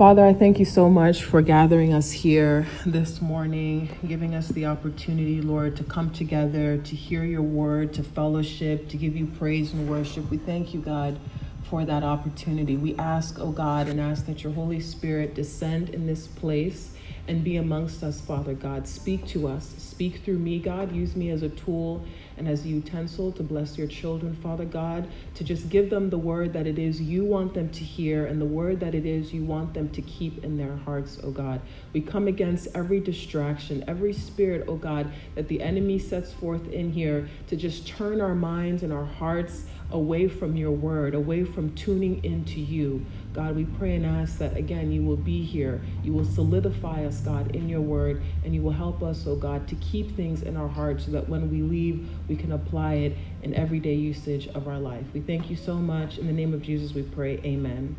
Father, I thank you so much for gathering us here this morning, giving us the opportunity, Lord, to come together, to hear your word, to fellowship, to give you praise and worship. We thank you, God, for that opportunity. We ask, oh God, and ask that your Holy Spirit descend in this place and be amongst us, Father God. Speak to us. Speak through me, God. Use me as a tool and as a utensil to bless your children, Father God, to just give them the word that it is you want them to hear and the word that it is you want them to keep in their hearts, oh God. We come against every distraction, every spirit, oh God, that the enemy sets forth in here to just turn our minds and our hearts away from your word, away from tuning into you. God, we pray and ask that again you will be here. You will solidify us, God, in your word, and you will help us, oh God, to keep things in our hearts so that when we leave, we can apply it in everyday usage of our life. We thank you so much. In the name of Jesus, we pray. Amen.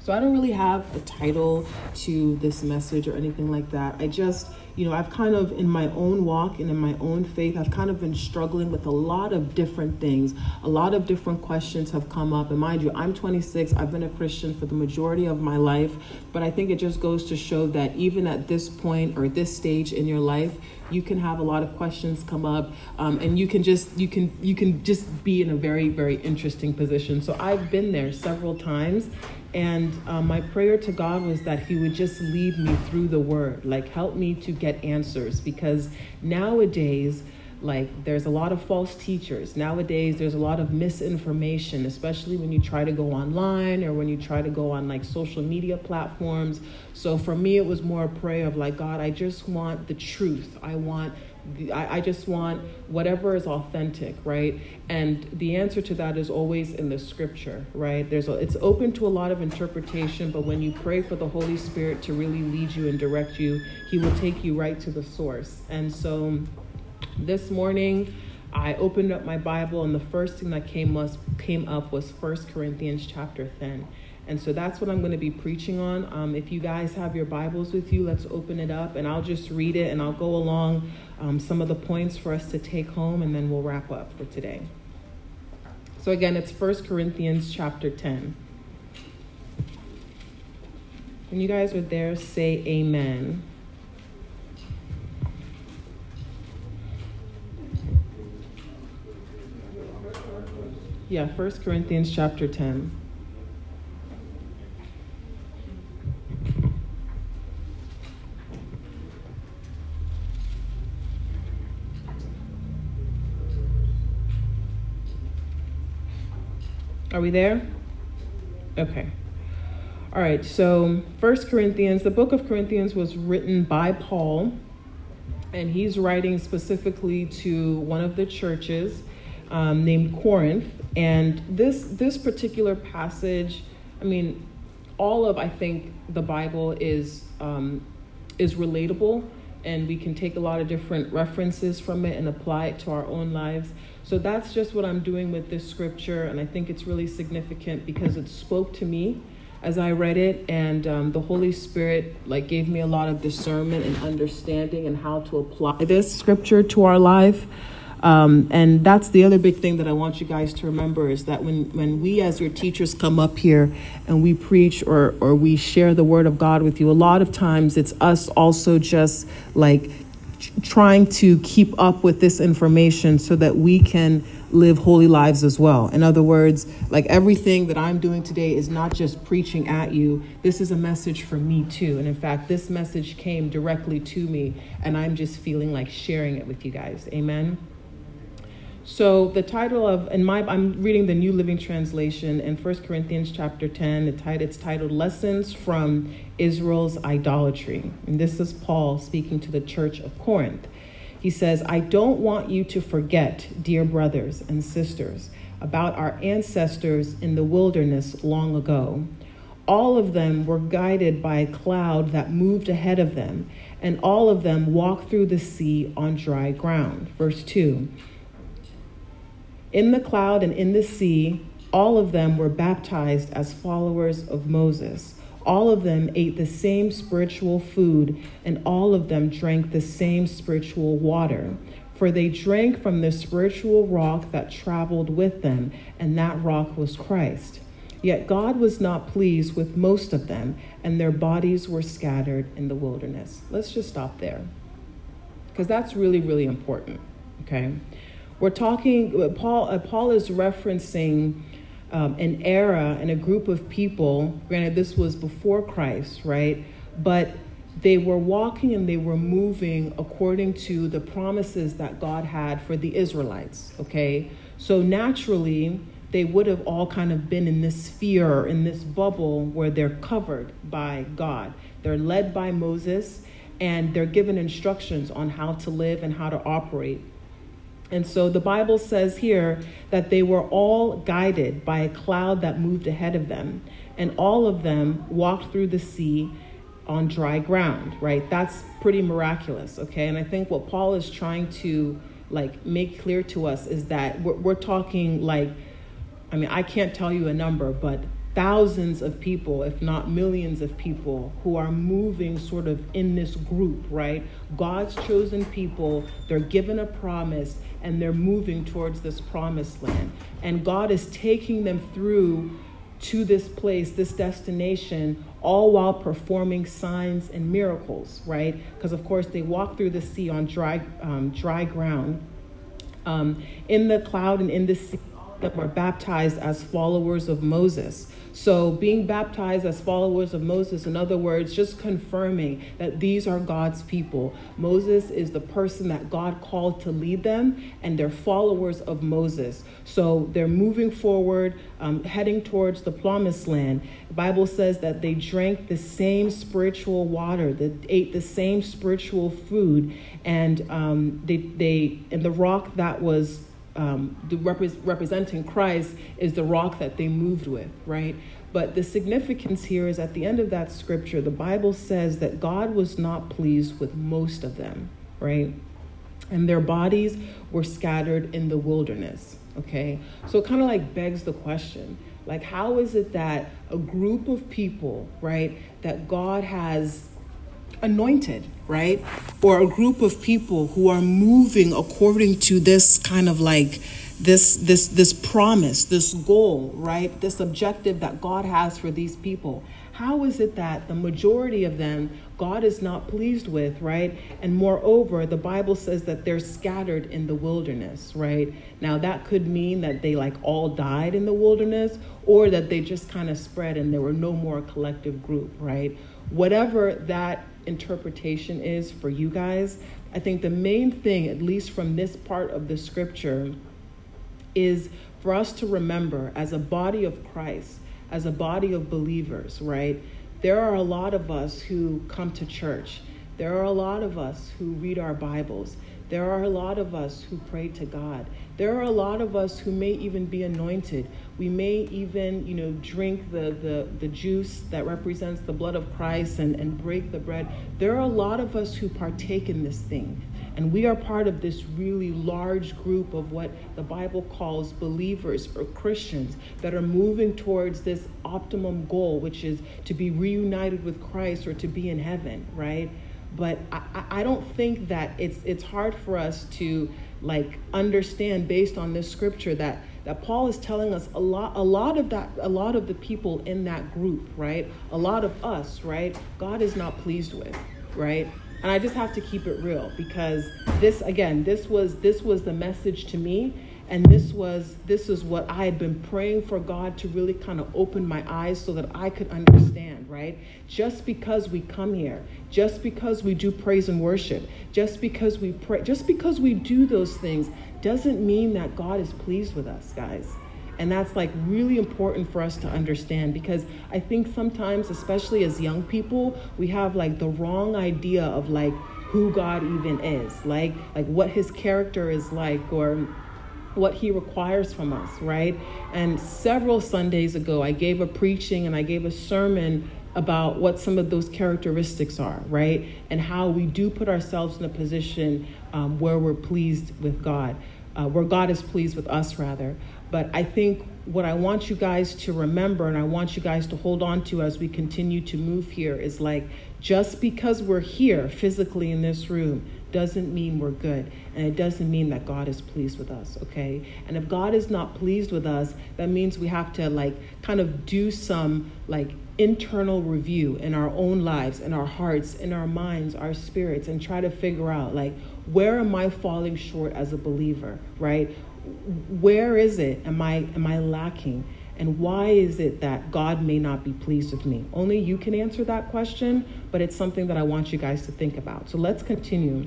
So I don't really have a title to this message or anything like that. I just you know, I've kind of, in my own walk and in my own faith, I've kind of been struggling with a lot of different things. A lot of different questions have come up. And mind you, I'm 26, I've been a Christian for the majority of my life. But I think it just goes to show that even at this point or this stage in your life, you can have a lot of questions come up um, and you can just you can you can just be in a very very interesting position so i've been there several times and um, my prayer to God was that He would just lead me through the Word, like help me to get answers. Because nowadays, like there's a lot of false teachers. Nowadays, there's a lot of misinformation, especially when you try to go online or when you try to go on like social media platforms. So for me, it was more a prayer of like, God, I just want the truth. I want I, I just want whatever is authentic, right? And the answer to that is always in the scripture, right? There's a, it's open to a lot of interpretation, but when you pray for the Holy Spirit to really lead you and direct you, He will take you right to the source. And so this morning, I opened up my Bible, and the first thing that came was came up was First Corinthians chapter 10. And so that's what I'm going to be preaching on. Um, if you guys have your Bibles with you, let's open it up and I'll just read it and I'll go along um, some of the points for us to take home and then we'll wrap up for today. So again, it's 1 Corinthians chapter 10. When you guys are there, say amen. Yeah, 1 Corinthians chapter 10. Are we there? Okay. All right, so First Corinthians, the book of Corinthians was written by Paul, and he's writing specifically to one of the churches um, named Corinth. And this this particular passage, I mean, all of I think the Bible is um, is relatable, and we can take a lot of different references from it and apply it to our own lives. So that's just what I'm doing with this scripture, and I think it's really significant because it spoke to me as I read it, and um, the Holy Spirit like gave me a lot of discernment and understanding and how to apply this scripture to our life. Um, and that's the other big thing that I want you guys to remember is that when, when we as your teachers come up here and we preach or, or we share the word of God with you, a lot of times it's us also just like trying to keep up with this information so that we can live holy lives as well. In other words, like everything that I'm doing today is not just preaching at you, this is a message for me too. And in fact, this message came directly to me, and I'm just feeling like sharing it with you guys. Amen. So the title of in my I'm reading the New Living Translation in 1 Corinthians chapter 10. The title it's titled Lessons from Israel's Idolatry. And this is Paul speaking to the church of Corinth. He says, "I don't want you to forget, dear brothers and sisters, about our ancestors in the wilderness long ago. All of them were guided by a cloud that moved ahead of them, and all of them walked through the sea on dry ground." Verse 2 in the cloud and in the sea, all of them were baptized as followers of Moses. All of them ate the same spiritual food, and all of them drank the same spiritual water. For they drank from the spiritual rock that traveled with them, and that rock was Christ. Yet God was not pleased with most of them, and their bodies were scattered in the wilderness. Let's just stop there. Because that's really, really important. Okay? We're talking, Paul, uh, Paul is referencing um, an era and a group of people. Granted, this was before Christ, right? But they were walking and they were moving according to the promises that God had for the Israelites, okay? So naturally, they would have all kind of been in this sphere, in this bubble where they're covered by God. They're led by Moses and they're given instructions on how to live and how to operate. And so the Bible says here that they were all guided by a cloud that moved ahead of them, and all of them walked through the sea on dry ground, right? That's pretty miraculous, okay? And I think what Paul is trying to like make clear to us is that we're, we're talking like I mean, I can't tell you a number, but thousands of people, if not millions of people, who are moving sort of in this group, right? God's chosen people, they're given a promise and they're moving towards this promised land. And God is taking them through to this place, this destination, all while performing signs and miracles, right? Because, of course, they walk through the sea on dry, um, dry ground. Um, in the cloud and in the sea, that were baptized as followers of Moses. So, being baptized as followers of Moses, in other words, just confirming that these are God's people. Moses is the person that God called to lead them, and they're followers of Moses. So, they're moving forward, um, heading towards the promised land. The Bible says that they drank the same spiritual water, they ate the same spiritual food, and um, they, they, and the rock that was um, the repre- representing Christ is the rock that they moved with, right? But the significance here is at the end of that scripture, the Bible says that God was not pleased with most of them, right? And their bodies were scattered in the wilderness, okay? So it kind of like begs the question like, how is it that a group of people, right, that God has anointed, right? Or a group of people who are moving according to this kind of like this this this promise, this goal, right? This objective that God has for these people. How is it that the majority of them God is not pleased with, right? And moreover, the Bible says that they're scattered in the wilderness, right? Now, that could mean that they like all died in the wilderness or that they just kind of spread and there were no more collective group, right? Whatever that interpretation is for you guys, I think the main thing, at least from this part of the scripture, is for us to remember as a body of Christ, as a body of believers, right? There are a lot of us who come to church. There are a lot of us who read our Bibles. There are a lot of us who pray to God. There are a lot of us who may even be anointed. We may even, you know, drink the, the, the juice that represents the blood of Christ and, and break the bread. There are a lot of us who partake in this thing. And we are part of this really large group of what the Bible calls believers or Christians that are moving towards this optimum goal, which is to be reunited with Christ or to be in heaven, right? But I, I don't think that it's it's hard for us to like understand based on this scripture that that Paul is telling us a lot a lot of that a lot of the people in that group, right? A lot of us, right? God is not pleased with, right? And I just have to keep it real because this again, this was this was the message to me and this was this is what i had been praying for god to really kind of open my eyes so that i could understand right? Just because we come here just because we do praise and worship just because we pray just because we do those things doesn't mean that god is pleased with us guys. And that's like really important for us to understand because I think sometimes, especially as young people, we have like the wrong idea of like who God even is, like like what his character is like or what he requires from us, right? And several Sundays ago, I gave a preaching and I gave a sermon about what some of those characteristics are, right? And how we do put ourselves in a position um, where we're pleased with God, uh, where God is pleased with us, rather. But I think what I want you guys to remember and I want you guys to hold on to as we continue to move here is like just because we're here physically in this room doesn't mean we're good. And it doesn't mean that God is pleased with us, okay? And if God is not pleased with us, that means we have to like kind of do some like internal review in our own lives, in our hearts, in our minds, our spirits, and try to figure out like where am I falling short as a believer, right? Where is it am I am I lacking? And why is it that God may not be pleased with me? Only you can answer that question, but it's something that I want you guys to think about. So let's continue.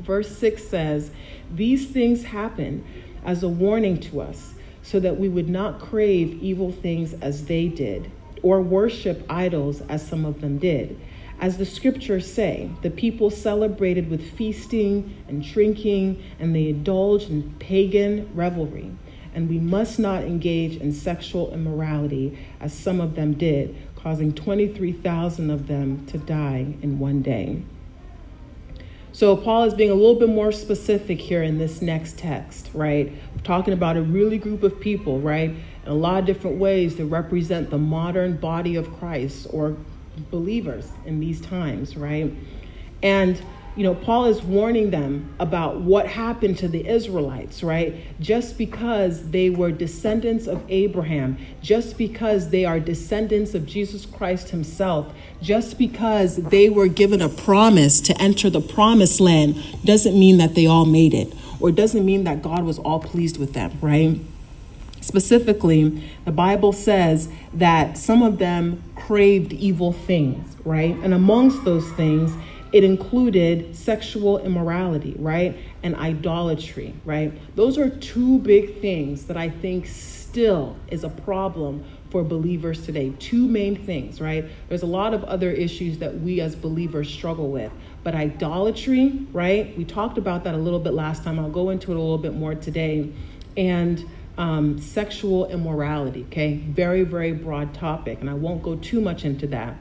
Verse 6 says, These things happen as a warning to us, so that we would not crave evil things as they did, or worship idols as some of them did. As the scriptures say, the people celebrated with feasting and drinking, and they indulged in pagan revelry and we must not engage in sexual immorality as some of them did, causing 23,000 of them to die in one day. So, Paul is being a little bit more specific here in this next text, right? We're talking about a really group of people, right? In a lot of different ways to represent the modern body of Christ or believers in these times, right? And you know, Paul is warning them about what happened to the Israelites, right? Just because they were descendants of Abraham, just because they are descendants of Jesus Christ himself, just because they were given a promise to enter the promised land doesn't mean that they all made it, or doesn't mean that God was all pleased with them, right? Specifically, the Bible says that some of them craved evil things, right? And amongst those things, it included sexual immorality, right? And idolatry, right? Those are two big things that I think still is a problem for believers today. Two main things, right? There's a lot of other issues that we as believers struggle with. But idolatry, right? We talked about that a little bit last time. I'll go into it a little bit more today. And um, sexual immorality, okay? Very, very broad topic. And I won't go too much into that.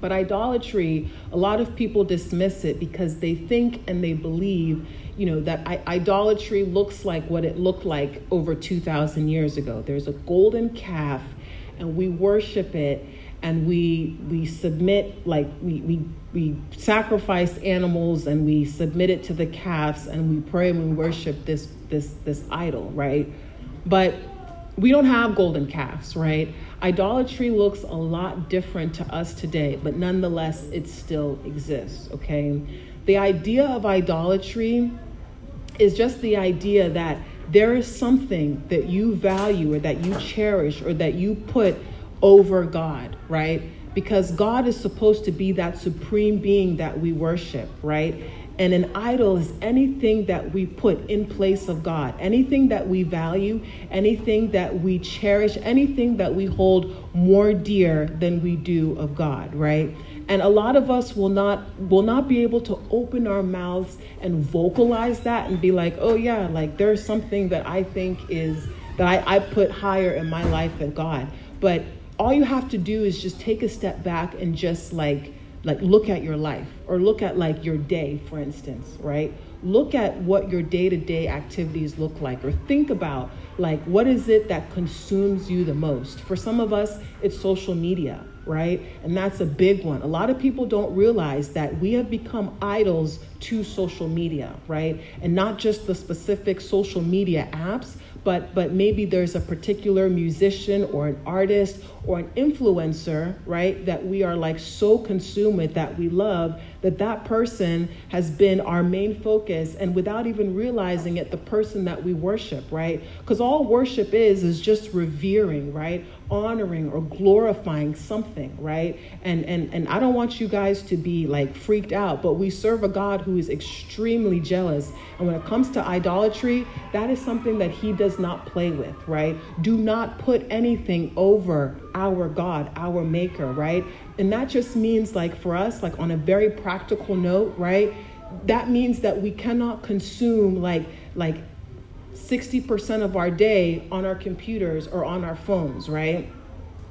But idolatry, a lot of people dismiss it because they think and they believe, you know, that I- idolatry looks like what it looked like over 2,000 years ago. There's a golden calf, and we worship it, and we we submit like we we we sacrifice animals and we submit it to the calves and we pray and we worship this this this idol, right? But we don't have golden calves, right? Idolatry looks a lot different to us today, but nonetheless, it still exists, okay? The idea of idolatry is just the idea that there is something that you value or that you cherish or that you put over God, right? Because God is supposed to be that supreme being that we worship, right? And an idol is anything that we put in place of God, anything that we value, anything that we cherish, anything that we hold more dear than we do of God, right? And a lot of us will not will not be able to open our mouths and vocalize that and be like, oh yeah, like there's something that I think is that I, I put higher in my life than God. But all you have to do is just take a step back and just like like look at your life or look at like your day for instance right? Look at what your day-to-day activities look like or think about like what is it that consumes you the most? For some of us it's social media right? And that's a big one. A lot of people don't realize that we have become idols to social media right? And not just the specific social media apps but but maybe there's a particular musician or an artist or an influencer, right, that we are like so consumed with that we love that that person has been our main focus and without even realizing it the person that we worship, right? Cuz all worship is is just revering, right? Honoring or glorifying something, right? And and and I don't want you guys to be like freaked out, but we serve a God who is extremely jealous. And when it comes to idolatry, that is something that he does not play with, right? Do not put anything over our God, our maker, right? And that just means like for us like on a very practical note, right? That means that we cannot consume like like 60% of our day on our computers or on our phones, right?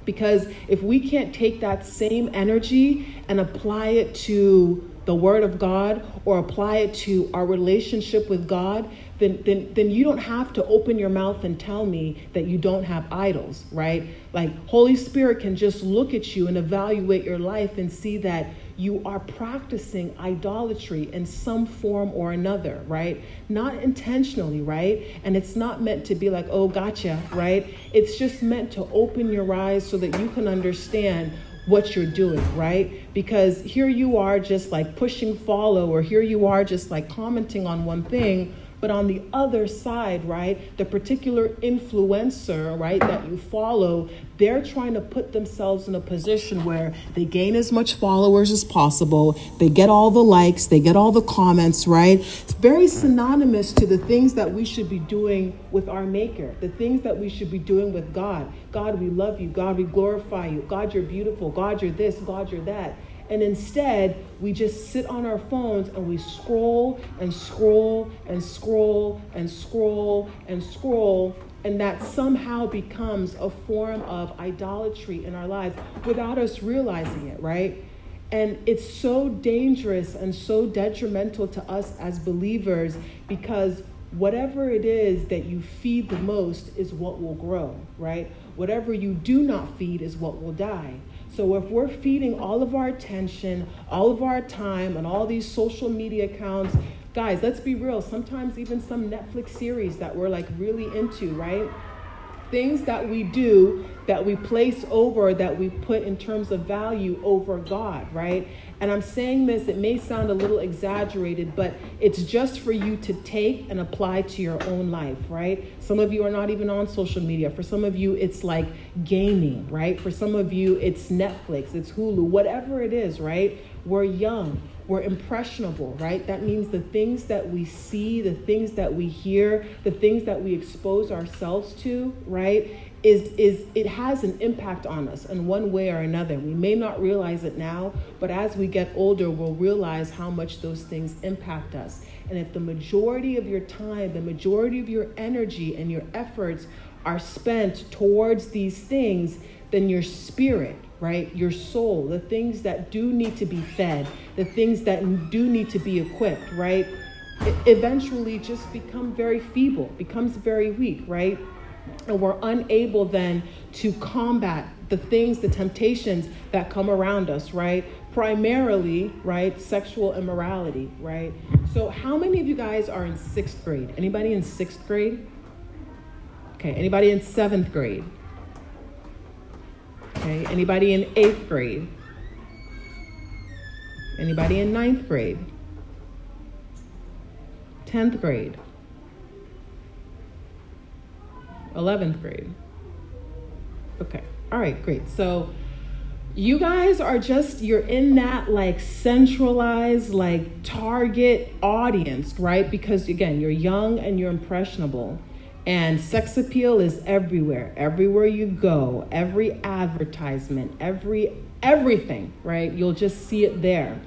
Because if we can't take that same energy and apply it to the Word of God or apply it to our relationship with God, then, then, then you don't have to open your mouth and tell me that you don't have idols, right? Like, Holy Spirit can just look at you and evaluate your life and see that you are practicing idolatry in some form or another, right? Not intentionally, right? And it's not meant to be like, oh, gotcha, right? It's just meant to open your eyes so that you can understand what you're doing, right? Because here you are just like pushing follow, or here you are just like commenting on one thing but on the other side, right, the particular influencer, right, that you follow, they're trying to put themselves in a position where they gain as much followers as possible. They get all the likes, they get all the comments, right? It's very synonymous to the things that we should be doing with our Maker, the things that we should be doing with God. God, we love you. God, we glorify you. God, you're beautiful. God, you're this. God, you're that. And instead, we just sit on our phones and we scroll and scroll and scroll and scroll and scroll. And that somehow becomes a form of idolatry in our lives without us realizing it, right? And it's so dangerous and so detrimental to us as believers because whatever it is that you feed the most is what will grow, right? Whatever you do not feed is what will die. So if we're feeding all of our attention, all of our time on all these social media accounts, guys, let's be real, sometimes even some Netflix series that we're like really into, right? Things that we do that we place over, that we put in terms of value over God, right? And I'm saying this, it may sound a little exaggerated, but it's just for you to take and apply to your own life, right? Some of you are not even on social media. For some of you, it's like gaming, right? For some of you, it's Netflix, it's Hulu, whatever it is, right? We're young, we're impressionable, right? That means the things that we see, the things that we hear, the things that we expose ourselves to, right? is, is it has an impact on us in one way or another. We may not realize it now, but as we get older, we'll realize how much those things impact us. And if the majority of your time, the majority of your energy and your efforts are spent towards these things, then your spirit, right, your soul, the things that do need to be fed, the things that do need to be equipped, right, eventually just become very feeble, becomes very weak, right? and we're unable then to combat the things, the temptations that come around us, right? Primarily, right, sexual immorality, right? So, how many of you guys are in sixth grade? Anybody in sixth grade? Okay, anybody in seventh grade? Okay, anybody in eighth grade? Anybody in ninth grade? Tenth grade? 11th grade. Okay. All right, great. So you guys are just you're in that like centralized like target audience, right? Because again, you're young and you're impressionable. And sex appeal is everywhere. Everywhere you go, every advertisement, every everything, right? You'll just see it there.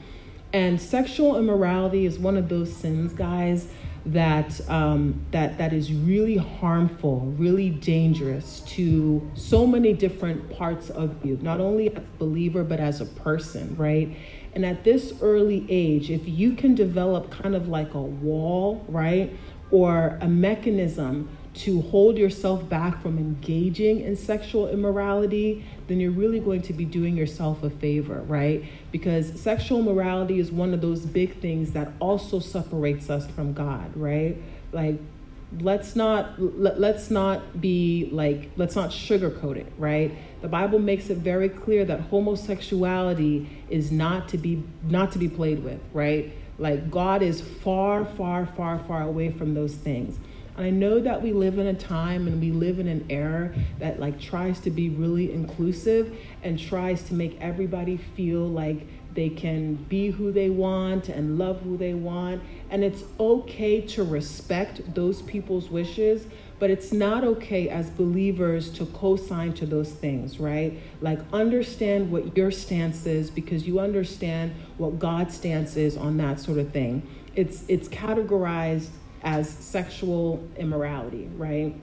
And sexual immorality is one of those sins, guys, that um, that that is really harmful, really dangerous to so many different parts of you, not only as a believer but as a person, right? And at this early age, if you can develop kind of like a wall, right, or a mechanism to hold yourself back from engaging in sexual immorality, then you're really going to be doing yourself a favor, right? Because sexual morality is one of those big things that also separates us from God, right? Like let's not let, let's not be like let's not sugarcoat it right the bible makes it very clear that homosexuality is not to be not to be played with right like god is far far far far away from those things I know that we live in a time and we live in an era that like tries to be really inclusive and tries to make everybody feel like they can be who they want and love who they want. And it's okay to respect those people's wishes, but it's not okay as believers to co sign to those things, right? Like, understand what your stance is because you understand what God's stance is on that sort of thing. It's, it's categorized as sexual immorality, right?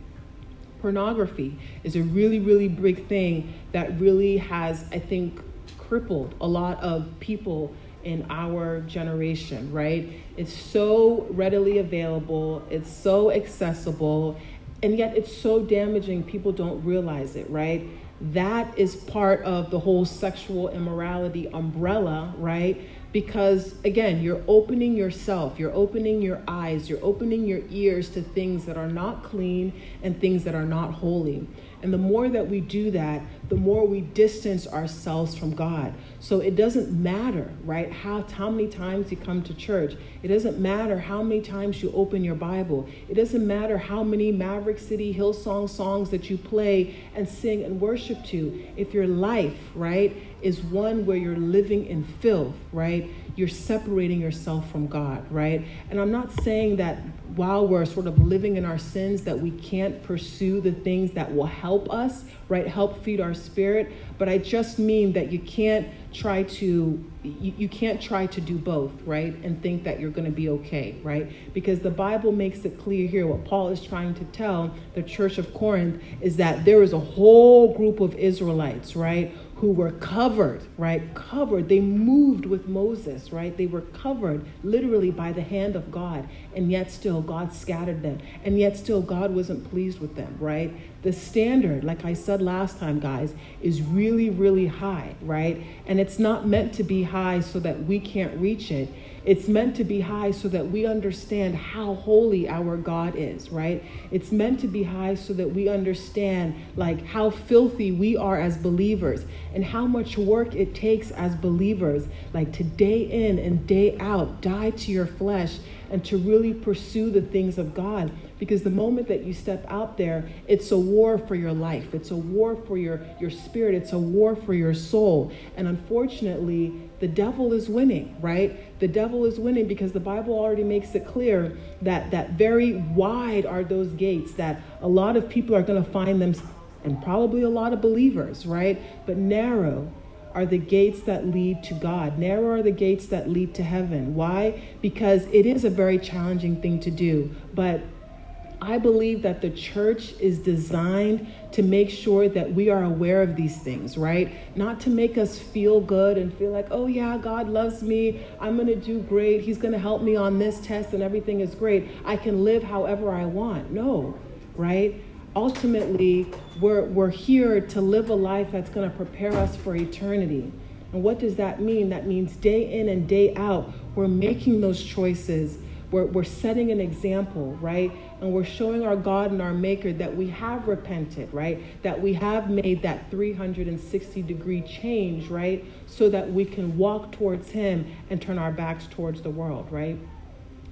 Pornography is a really, really big thing that really has, I think, crippled a lot of people in our generation, right? It's so readily available, it's so accessible, and yet it's so damaging, people don't realize it, right? That is part of the whole sexual immorality umbrella, right? Because again, you're opening yourself, you're opening your eyes, you're opening your ears to things that are not clean and things that are not holy. And the more that we do that, the more we distance ourselves from God. So it doesn't matter, right, how, how many times you come to church. It doesn't matter how many times you open your Bible. It doesn't matter how many Maverick City Hillsong songs that you play and sing and worship to. If your life, right, is one where you're living in filth, right, you're separating yourself from God, right? And I'm not saying that while we're sort of living in our sins that we can't pursue the things that will help us, right? Help feed our spirit, but I just mean that you can't try to you, you can't try to do both, right? And think that you're going to be okay, right? Because the Bible makes it clear here what Paul is trying to tell the church of Corinth is that there is a whole group of Israelites, right? Who were covered, right? Covered. They moved with Moses, right? They were covered literally by the hand of God, and yet still God scattered them, and yet still God wasn't pleased with them, right? The standard, like I said last time, guys, is really, really high, right? And it's not meant to be high so that we can't reach it. It's meant to be high so that we understand how holy our God is, right? It's meant to be high so that we understand like how filthy we are as believers and how much work it takes as believers, like to day in and day out, die to your flesh and to really pursue the things of God. Because the moment that you step out there, it's a war for your life. It's a war for your, your spirit. It's a war for your soul. And unfortunately, the devil is winning, right? The devil is winning because the Bible already makes it clear that, that very wide are those gates that a lot of people are going to find them, and probably a lot of believers, right? But narrow are the gates that lead to God. Narrow are the gates that lead to heaven. Why? Because it is a very challenging thing to do. But I believe that the church is designed to make sure that we are aware of these things, right? Not to make us feel good and feel like, oh, yeah, God loves me. I'm going to do great. He's going to help me on this test and everything is great. I can live however I want. No, right? ultimately, we're, we're here to live a life that's going to prepare us for eternity. And what does that mean? That means day in and day out, we're making those choices. We're, we're setting an example, right? And we're showing our God and our Maker that we have repented, right? That we have made that 360 degree change, right? So that we can walk towards Him and turn our backs towards the world, right?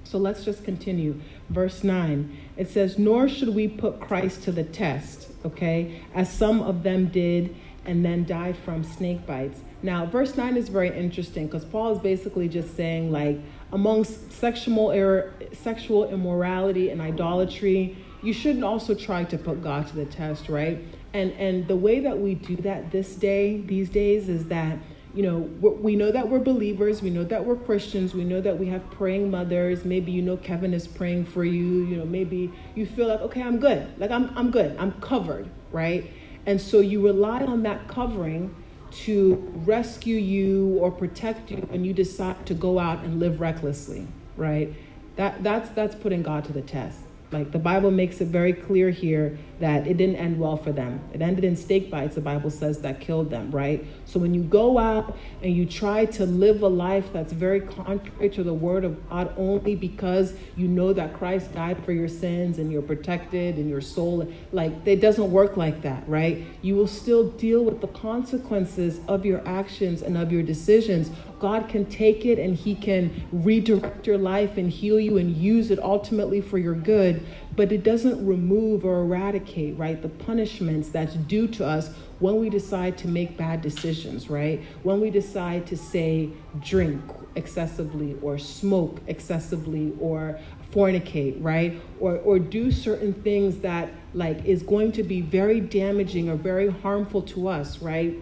So let's just continue. Verse 9 it says, Nor should we put Christ to the test, okay, as some of them did and then died from snake bites. Now, verse 9 is very interesting because Paul is basically just saying, like, amongst sexual, sexual immorality and idolatry, you shouldn't also try to put God to the test, right? And, and the way that we do that this day, these days, is that you know, we know that we're believers. We know that we're Christians. We know that we have praying mothers. Maybe you know Kevin is praying for you. You know, maybe you feel like, okay, I'm good. Like I'm, I'm good. I'm covered, right? And so you rely on that covering to rescue you or protect you when you decide to go out and live recklessly, right? That, that's, that's putting God to the test. Like the Bible makes it very clear here that it didn't end well for them. It ended in snake bites, the Bible says, that killed them, right? So when you go out and you try to live a life that's very contrary to the word of God only because you know that Christ died for your sins and you're protected and your soul, like it doesn't work like that, right? You will still deal with the consequences of your actions and of your decisions. God can take it and He can redirect your life and heal you and use it ultimately for your good but it doesn't remove or eradicate, right, the punishments that's due to us when we decide to make bad decisions, right? When we decide to say drink excessively or smoke excessively or fornicate, right? Or or do certain things that like is going to be very damaging or very harmful to us, right?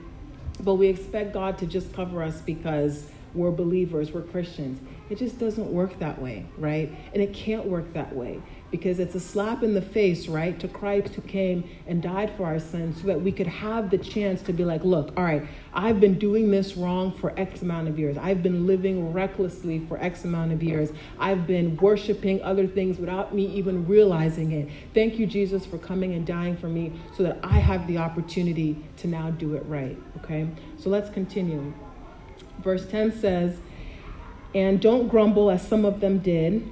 But we expect God to just cover us because we're believers, we're Christians. It just doesn't work that way, right? And it can't work that way because it's a slap in the face, right, to Christ who came and died for our sins so that we could have the chance to be like, look, all right, I've been doing this wrong for X amount of years. I've been living recklessly for X amount of years. I've been worshiping other things without me even realizing it. Thank you, Jesus, for coming and dying for me so that I have the opportunity to now do it right. Okay? So let's continue. Verse 10 says, And don't grumble as some of them did,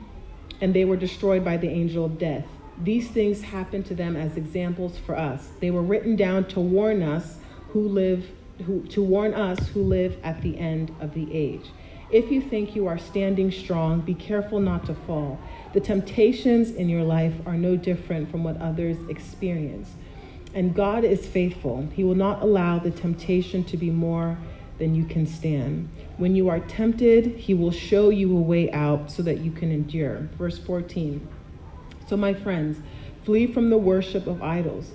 and they were destroyed by the angel of death. These things happened to them as examples for us. They were written down to warn us who live who, to warn us who live at the end of the age. If you think you are standing strong, be careful not to fall. The temptations in your life are no different from what others experience. And God is faithful. He will not allow the temptation to be more than you can stand. When you are tempted, He will show you a way out so that you can endure. Verse 14. So, my friends, flee from the worship of idols.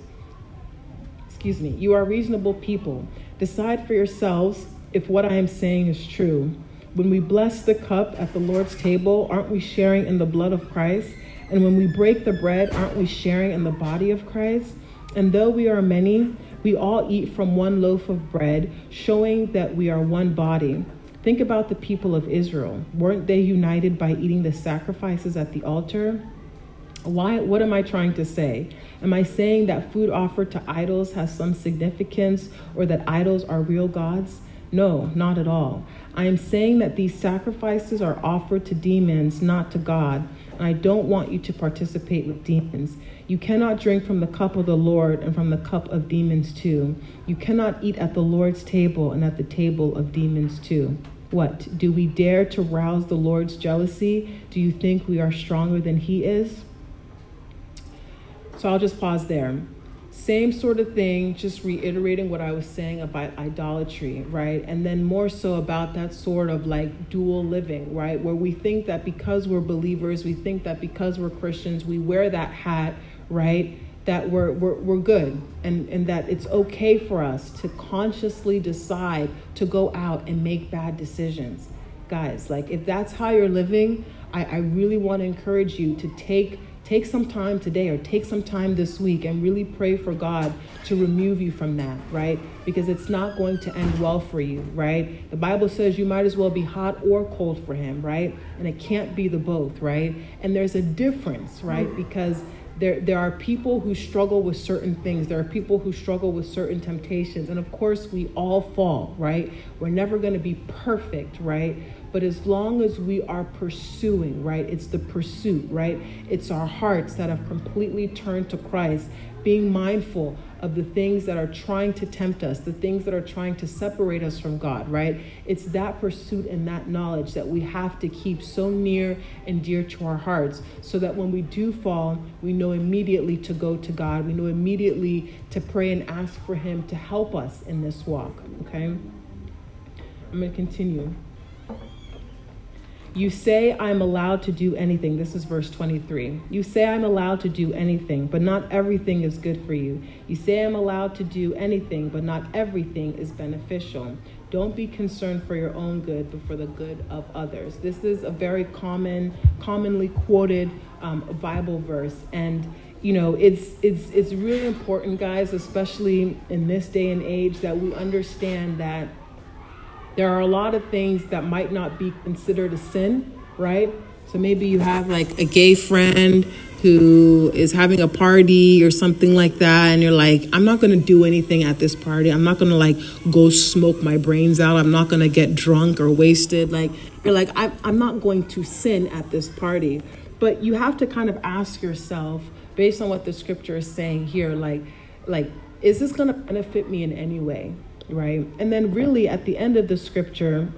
Excuse me. You are reasonable people. Decide for yourselves if what I am saying is true. When we bless the cup at the Lord's table, aren't we sharing in the blood of Christ? And when we break the bread, aren't we sharing in the body of Christ? And though we are many, we all eat from one loaf of bread, showing that we are one body. Think about the people of Israel. Weren't they united by eating the sacrifices at the altar? Why, what am I trying to say? Am I saying that food offered to idols has some significance or that idols are real gods? No, not at all. I am saying that these sacrifices are offered to demons, not to God, I don't want you to participate with demons. You cannot drink from the cup of the Lord and from the cup of demons too. You cannot eat at the Lord's table and at the table of demons too. What? Do we dare to rouse the Lord's jealousy? Do you think we are stronger than He is? So I'll just pause there. Same sort of thing, just reiterating what I was saying about idolatry, right? And then more so about that sort of like dual living, right? Where we think that because we're believers, we think that because we're Christians, we wear that hat, right? That we're, we're, we're good and, and that it's okay for us to consciously decide to go out and make bad decisions. Guys, like if that's how you're living, I, I really want to encourage you to take take some time today or take some time this week and really pray for God to remove you from that, right? Because it's not going to end well for you, right? The Bible says you might as well be hot or cold for Him, right? And it can't be the both, right? And there's a difference, right? Because there, there are people who struggle with certain things. There are people who struggle with certain temptations. And of course, we all fall, right? We're never going to be perfect, right? But as long as we are pursuing, right? It's the pursuit, right? It's our hearts that have completely turned to Christ, being mindful of the things that are trying to tempt us, the things that are trying to separate us from God, right? It's that pursuit and that knowledge that we have to keep so near and dear to our hearts so that when we do fall, we know immediately to go to God. We know immediately to pray and ask for Him to help us in this walk, okay? I'm going to continue. You say I'm allowed to do anything. This is verse 23. You say I'm allowed to do anything, but not everything is good for you. You say I'm allowed to do anything, but not everything is beneficial. Don't be concerned for your own good, but for the good of others. This is a very common, commonly quoted um, Bible verse, and you know it's it's it's really important, guys, especially in this day and age, that we understand that there are a lot of things that might not be considered a sin, right? So maybe you have like a gay friend who is having a party or something like that, and you're like, I'm not gonna do anything at this party. I'm not gonna like go smoke my brains out. I'm not gonna get drunk or wasted. Like, you're like, I'm not going to sin at this party. But you have to kind of ask yourself, based on what the scripture is saying here, like, like, is this gonna benefit me in any way? Right? And then, really, at the end of the scripture,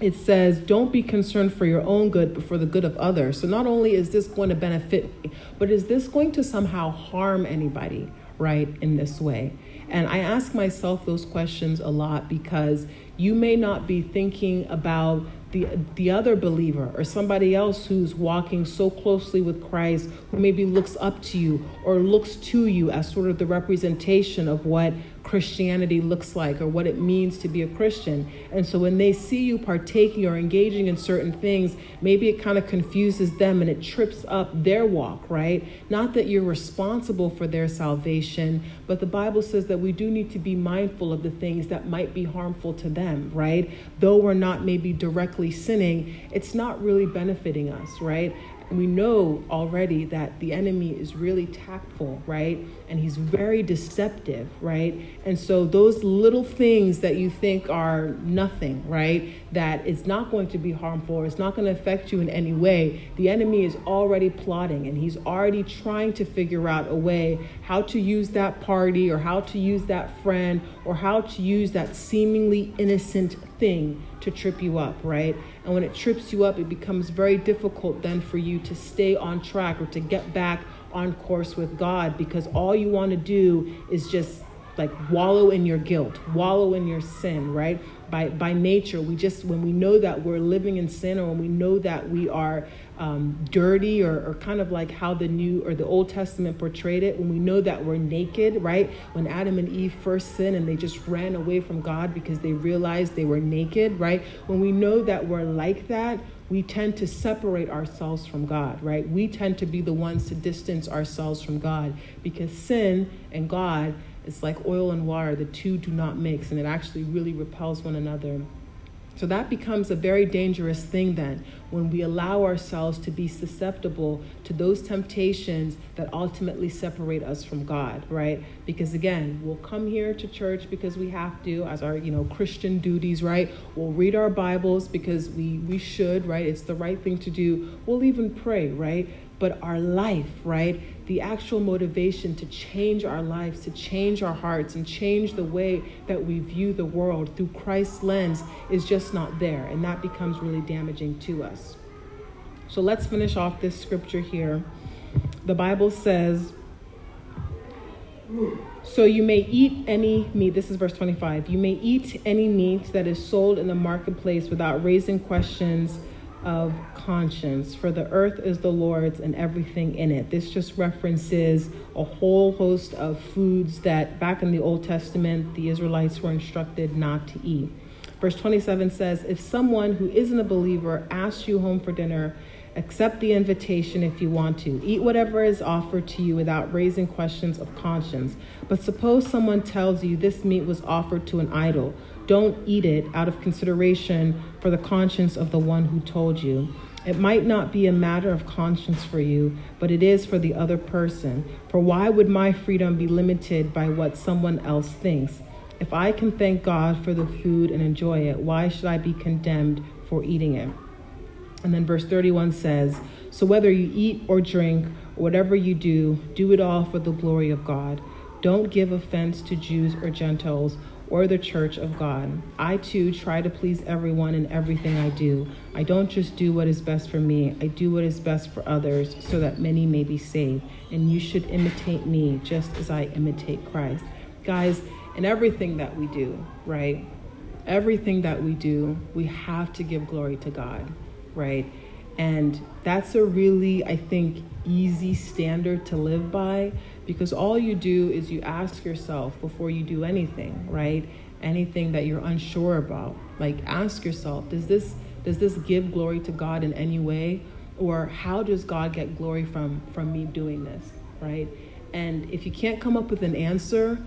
it says, Don't be concerned for your own good, but for the good of others. So, not only is this going to benefit but is this going to somehow harm anybody, right, in this way? And I ask myself those questions a lot because you may not be thinking about the, the other believer or somebody else who's walking so closely with Christ, who maybe looks up to you or looks to you as sort of the representation of what Christianity looks like or what it means to be a Christian. And so when they see you partaking or engaging in certain things, maybe it kind of confuses them and it trips up their walk, right? Not that you're responsible for their salvation, but the Bible says that we do need to be mindful of the things that might be harmful to them, right? Though we're not maybe directly sinning, it's not really benefiting us, right? we know already that the enemy is really tactful, right? And he's very deceptive, right? And so those little things that you think are nothing, right? That it's not going to be harmful it's not going to affect you in any way, the enemy is already plotting and he's already trying to figure out a way how to use that party or how to use that friend or how to use that seemingly innocent thing to trip you up, right? And when it trips you up, it becomes very difficult then for you to stay on track or to get back on course with God because all you want to do is just like wallow in your guilt, wallow in your sin, right? By by nature, we just when we know that we're living in sin or when we know that we are um, dirty or, or kind of like how the new or the Old Testament portrayed it, when we know that we're naked, right? When Adam and Eve first sinned and they just ran away from God because they realized they were naked, right? When we know that we're like that, we tend to separate ourselves from God, right? We tend to be the ones to distance ourselves from God because sin and God is like oil and water. The two do not mix, and it actually really repels one another. So that becomes a very dangerous thing then when we allow ourselves to be susceptible to those temptations that ultimately separate us from God, right? Because again, we'll come here to church because we have to as our, you know, Christian duties, right? We'll read our Bibles because we we should, right? It's the right thing to do. We'll even pray, right? But our life, right? The actual motivation to change our lives, to change our hearts, and change the way that we view the world through Christ's lens is just not there. And that becomes really damaging to us. So let's finish off this scripture here. The Bible says, so you may eat any meat, this is verse 25. You may eat any meat that is sold in the marketplace without raising questions of conscience, for the earth is the Lord's and everything in it. This just references a whole host of foods that back in the Old Testament the Israelites were instructed not to eat. Verse 27 says, If someone who isn't a believer asks you home for dinner, accept the invitation if you want to. Eat whatever is offered to you without raising questions of conscience. But suppose someone tells you this meat was offered to an idol don't eat it out of consideration for the conscience of the one who told you. It might not be a matter of conscience for you, but it is for the other person. For why would my freedom be limited by what someone else thinks? If I can thank God for the food and enjoy it, why should I be condemned for eating it? And then verse 31 says, So whether you eat or drink, or whatever you do, do it all for the glory of God. Don't give offense to Jews or Gentiles or the church of God. I too try to please everyone in everything I do. I don't just do what is best for me, I do what is best for others so that many may be saved. And you should imitate me just as I imitate Christ. Guys, in everything that we do, right? Everything that we do, we have to give glory to God, right? And that's a really, I think, easy standard to live by because all you do is you ask yourself before you do anything, right? Anything that you're unsure about. Like ask yourself, does this does this give glory to God in any way? Or how does God get glory from from me doing this, right? And if you can't come up with an answer,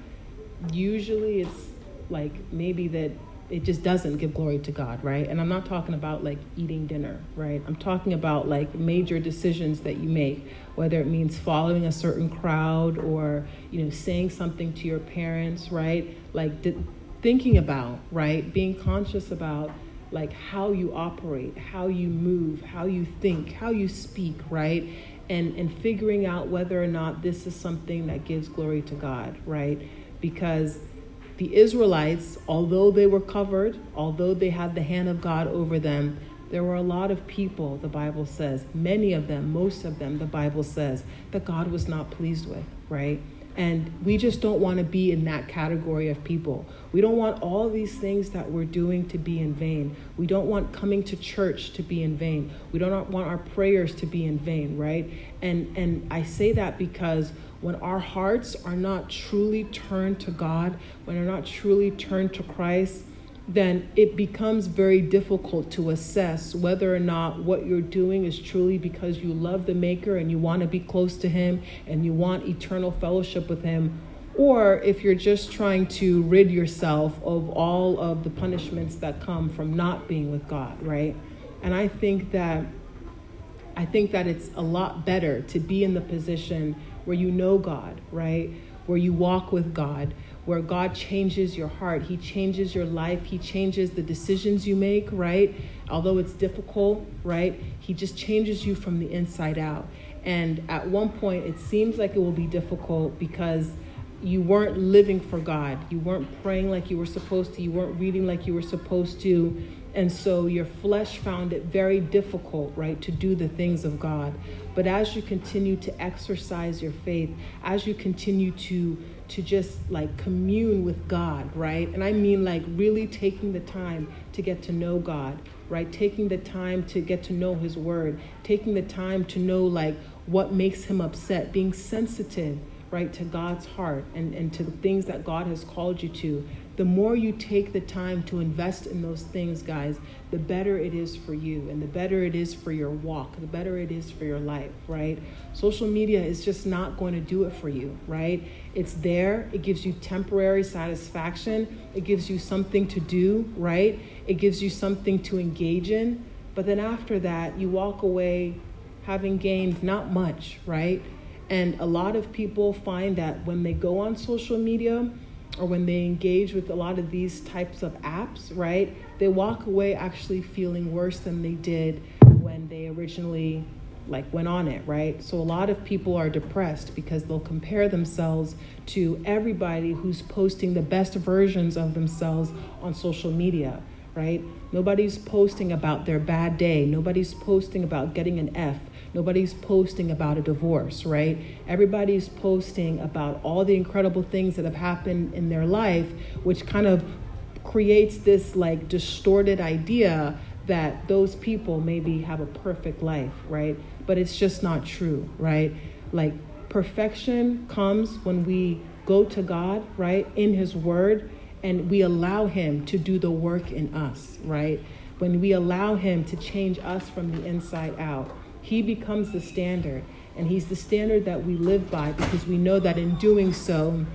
usually it's like maybe that it just doesn't give glory to God, right? And I'm not talking about like eating dinner, right? I'm talking about like major decisions that you make, whether it means following a certain crowd or, you know, saying something to your parents, right? Like th- thinking about, right? Being conscious about like how you operate, how you move, how you think, how you speak, right? And and figuring out whether or not this is something that gives glory to God, right? Because the Israelites, although they were covered, although they had the hand of God over them, there were a lot of people, the Bible says, many of them, most of them, the Bible says, that God was not pleased with, right? And we just don't want to be in that category of people. We don't want all these things that we're doing to be in vain. We don't want coming to church to be in vain. We don't want our prayers to be in vain, right? And and I say that because when our hearts are not truly turned to God, when they're not truly turned to Christ, then it becomes very difficult to assess whether or not what you're doing is truly because you love the Maker and you want to be close to Him and you want eternal fellowship with Him, or if you're just trying to rid yourself of all of the punishments that come from not being with God, right? And I think that I think that it's a lot better to be in the position where you know God, right? Where you walk with God, where God changes your heart. He changes your life. He changes the decisions you make, right? Although it's difficult, right? He just changes you from the inside out. And at one point, it seems like it will be difficult because you weren't living for God. You weren't praying like you were supposed to. You weren't reading like you were supposed to. And so your flesh found it very difficult, right, to do the things of God. But as you continue to exercise your faith, as you continue to to just like commune with God, right? And I mean like really taking the time to get to know God, right? Taking the time to get to know his word, taking the time to know like what makes him upset, being sensitive, right, to God's heart and, and to the things that God has called you to the more you take the time to invest in those things, guys, the better it is for you and the better it is for your walk, the better it is for your life, right? Social media is just not going to do it for you, right? It's there, it gives you temporary satisfaction, it gives you something to do, right? It gives you something to engage in. But then after that, you walk away having gained not much, right? And a lot of people find that when they go on social media, or when they engage with a lot of these types of apps, right, they walk away actually feeling worse than they did when they originally like went on it, right? So a lot of people are depressed because they'll compare themselves to everybody who's posting the best versions of themselves on social media, right? Nobody's posting about their bad day. Nobody's posting about getting an F. Nobody's posting about a divorce, right? Everybody's posting about all the incredible things that have happened in their life, which kind of creates this like distorted idea that those people maybe have a perfect life, right? But it's just not true, right? Like perfection comes when we go to God, right, in His Word, and we allow Him to do the work in us, right? When we allow Him to change us from the inside out. He becomes the standard. And He's the standard that we live by because we know that in doing so,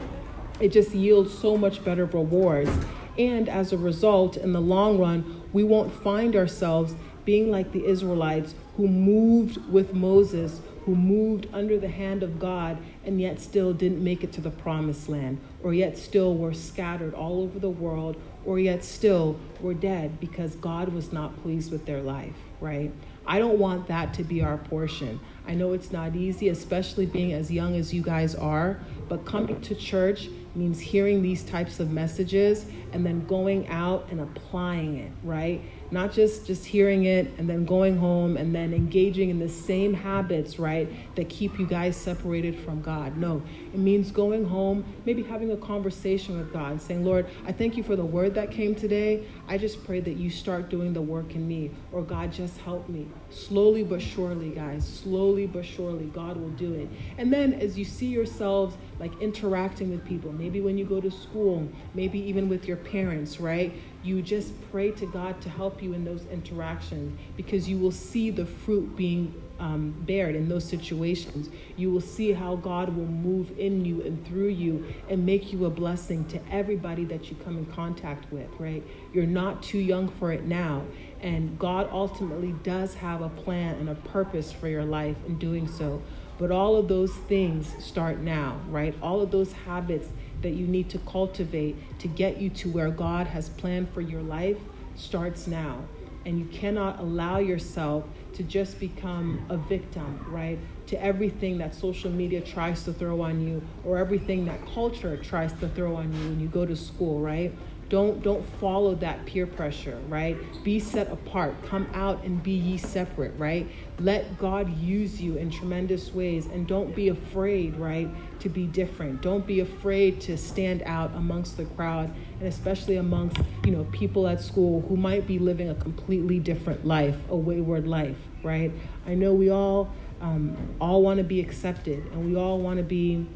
it just yields so much better rewards. And as a result, in the long run, we won't find ourselves being like the Israelites who moved with Moses, who moved under the hand of God, and yet still didn't make it to the promised land, or yet still were scattered all over the world, or yet still were dead because God was not pleased with their life, right? I don't want that to be our portion. I know it's not easy, especially being as young as you guys are, but coming to church means hearing these types of messages and then going out and applying it, right? not just just hearing it and then going home and then engaging in the same habits right that keep you guys separated from god. No it means going home maybe having a conversation with god and saying lord i thank you for the word that came today. I just pray that you start doing the work in me or god just help me slowly but surely guys slowly but surely god will do it and then as you see yourselves like interacting with people maybe when you go to school maybe even with your parents right you just pray to God to help you in those interactions because you will see the fruit being um, bared in those situations. You will see how God will move in you and through you and make you a blessing to everybody that you come in contact with, right? You're not too young for it now. And God ultimately does have a plan and a purpose for your life in doing so. But all of those things start now, right? All of those habits that you need to cultivate to get you to where God has planned for your life starts now. And you cannot allow yourself to just become a victim, right? To everything that social media tries to throw on you or everything that culture tries to throw on you when you go to school, right? Don't don't follow that peer pressure, right? Be set apart. Come out and be ye separate, right? Let God use you in tremendous ways and don't be afraid, right, to be different. Don't be afraid to stand out amongst the crowd and especially amongst, you know, people at school who might be living a completely different life, a wayward life, right? I know we all um, all want to be accepted and we all want to be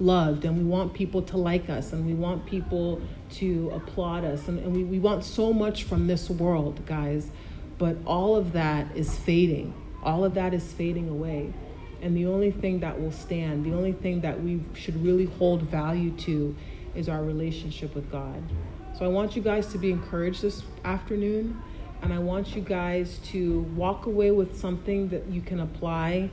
loved and we want people to like us and we want people to applaud us and, and we, we want so much from this world, guys. But all of that is fading. All of that is fading away. And the only thing that will stand, the only thing that we should really hold value to is our relationship with God. So I want you guys to be encouraged this afternoon. And I want you guys to walk away with something that you can apply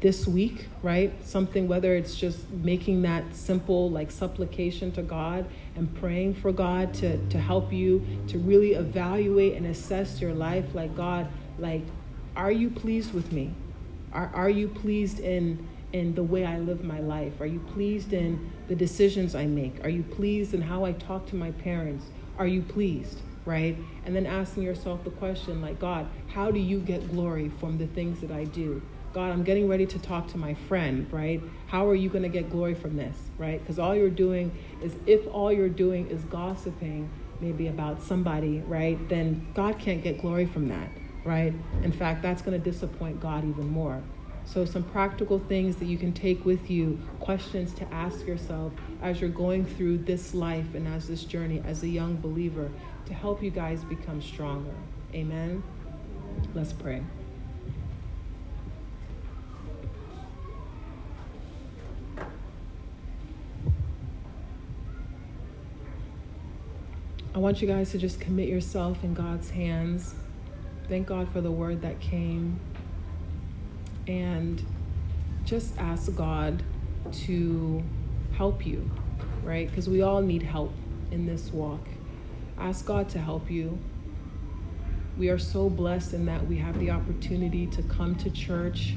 this week, right? Something, whether it's just making that simple like supplication to God and praying for God to, to help you to really evaluate and assess your life like, God, like, are you pleased with me? Are, are you pleased in, in the way I live my life? Are you pleased in the decisions I make? Are you pleased in how I talk to my parents? Are you pleased? Right? And then asking yourself the question, like, God, how do you get glory from the things that I do? God, I'm getting ready to talk to my friend, right? How are you going to get glory from this, right? Because all you're doing is, if all you're doing is gossiping, maybe about somebody, right? Then God can't get glory from that, right? In fact, that's going to disappoint God even more. So, some practical things that you can take with you, questions to ask yourself as you're going through this life and as this journey as a young believer to help you guys become stronger. Amen. Let's pray. I want you guys to just commit yourself in God's hands. Thank God for the word that came. And just ask God to help you, right? Because we all need help in this walk. Ask God to help you. We are so blessed in that we have the opportunity to come to church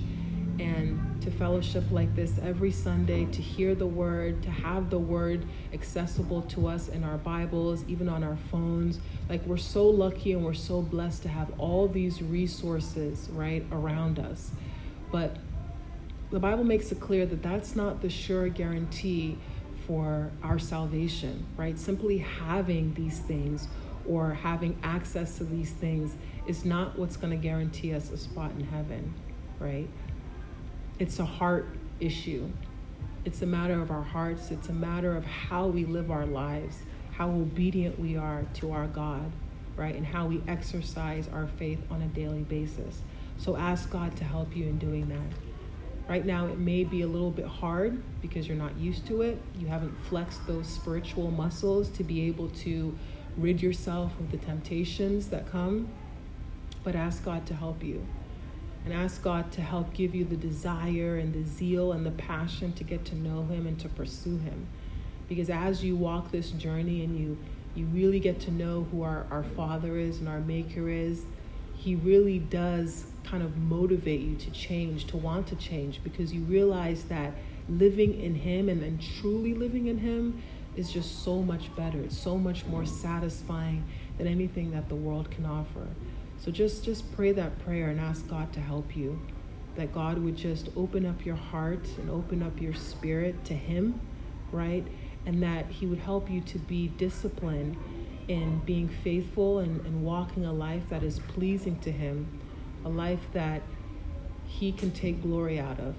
and to fellowship like this every Sunday, to hear the word, to have the word accessible to us in our Bibles, even on our phones. Like we're so lucky and we're so blessed to have all these resources right around us. But the Bible makes it clear that that's not the sure guarantee for our salvation, right? Simply having these things or having access to these things is not what's going to guarantee us a spot in heaven, right? It's a heart issue. It's a matter of our hearts. It's a matter of how we live our lives, how obedient we are to our God, right? And how we exercise our faith on a daily basis. So ask God to help you in doing that. Right now, it may be a little bit hard because you're not used to it. You haven't flexed those spiritual muscles to be able to rid yourself of the temptations that come. But ask God to help you and ask God to help give you the desire and the zeal and the passion to get to know Him and to pursue Him. Because as you walk this journey and you, you really get to know who our, our Father is and our Maker is, He really does kind of motivate you to change, to want to change, because you realize that living in Him and then truly living in Him is just so much better. It's so much more satisfying than anything that the world can offer. So just just pray that prayer and ask God to help you. That God would just open up your heart and open up your spirit to him, right? And that he would help you to be disciplined in being faithful and, and walking a life that is pleasing to him, a life that he can take glory out of.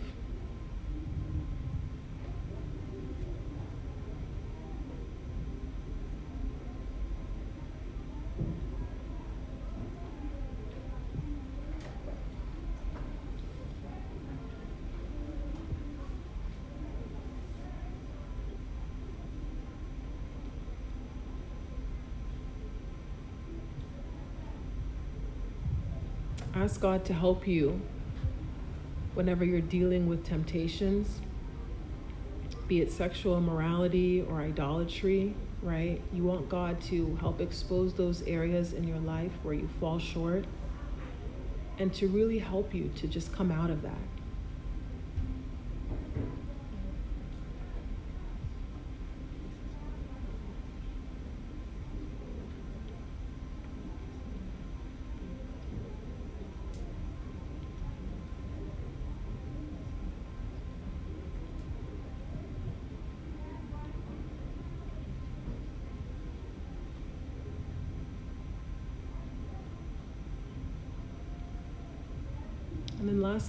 Ask God to help you whenever you're dealing with temptations, be it sexual immorality or idolatry, right? You want God to help expose those areas in your life where you fall short and to really help you to just come out of that.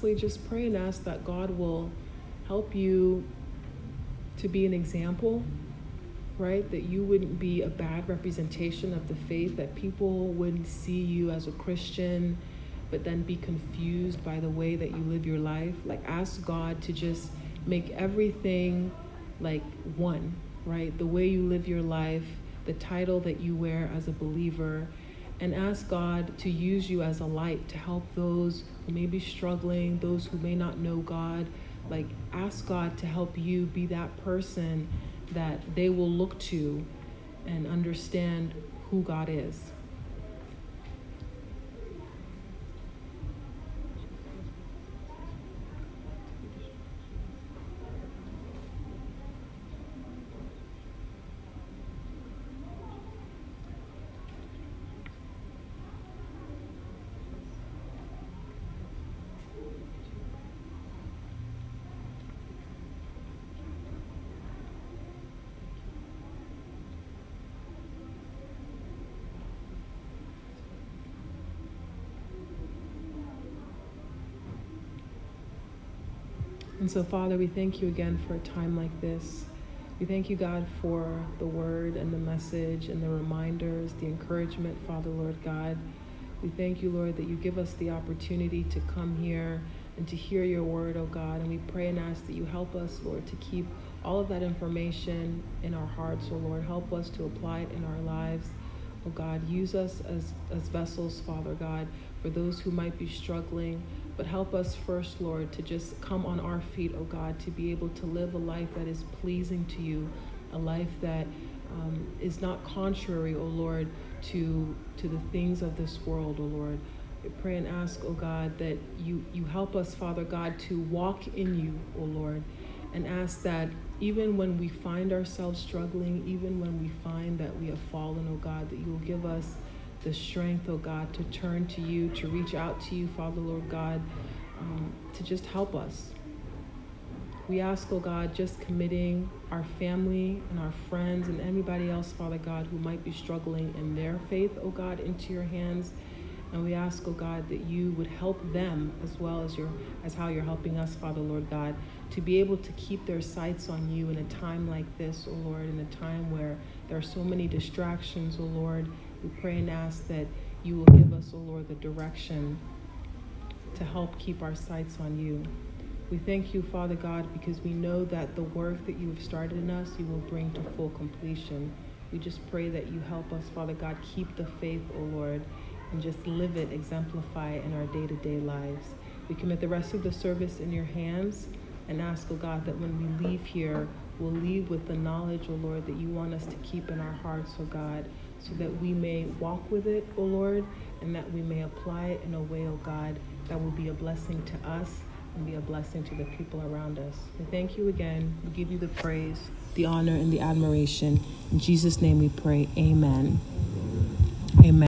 Lastly, just pray and ask that God will help you to be an example, right? That you wouldn't be a bad representation of the faith, that people wouldn't see you as a Christian, but then be confused by the way that you live your life. Like, ask God to just make everything like one, right? The way you live your life, the title that you wear as a believer, and ask God to use you as a light to help those who may be struggling, those who may not know God. Like, ask God to help you be that person that they will look to and understand who God is. And so, Father, we thank you again for a time like this. We thank you, God, for the word and the message and the reminders, the encouragement, Father, Lord God. We thank you, Lord, that you give us the opportunity to come here and to hear your word, oh God. And we pray and ask that you help us, Lord, to keep all of that information in our hearts, oh Lord. Help us to apply it in our lives. Oh God, use us as, as vessels, Father God, for those who might be struggling but help us first, Lord, to just come on our feet, oh God, to be able to live a life that is pleasing to you, a life that um, is not contrary, oh Lord, to to the things of this world, oh Lord. I pray and ask, oh God, that you you help us, Father God, to walk in you, oh Lord, and ask that even when we find ourselves struggling, even when we find that we have fallen, oh God, that you will give us the strength, oh God, to turn to you, to reach out to you, Father, Lord God, um, to just help us. We ask, oh God, just committing our family and our friends and anybody else, Father God, who might be struggling in their faith, oh God, into your hands. And we ask, oh God, that you would help them as well as your as how you're helping us, Father Lord God, to be able to keep their sights on you in a time like this, oh Lord, in a time where there are so many distractions, oh Lord, we pray and ask that you will give us, O oh Lord, the direction to help keep our sights on you. We thank you, Father God, because we know that the work that you have started in us, you will bring to full completion. We just pray that you help us, Father God, keep the faith, O oh Lord, and just live it, exemplify it in our day to day lives. We commit the rest of the service in your hands and ask, O oh God, that when we leave here, we'll leave with the knowledge, O Lord, that you want us to keep in our hearts, O God so that we may walk with it, O Lord, and that we may apply it in a way, O God, that will be a blessing to us and be a blessing to the people around us. We thank you again. We give you the praise, the honor, and the admiration. In Jesus' name we pray. Amen. Amen.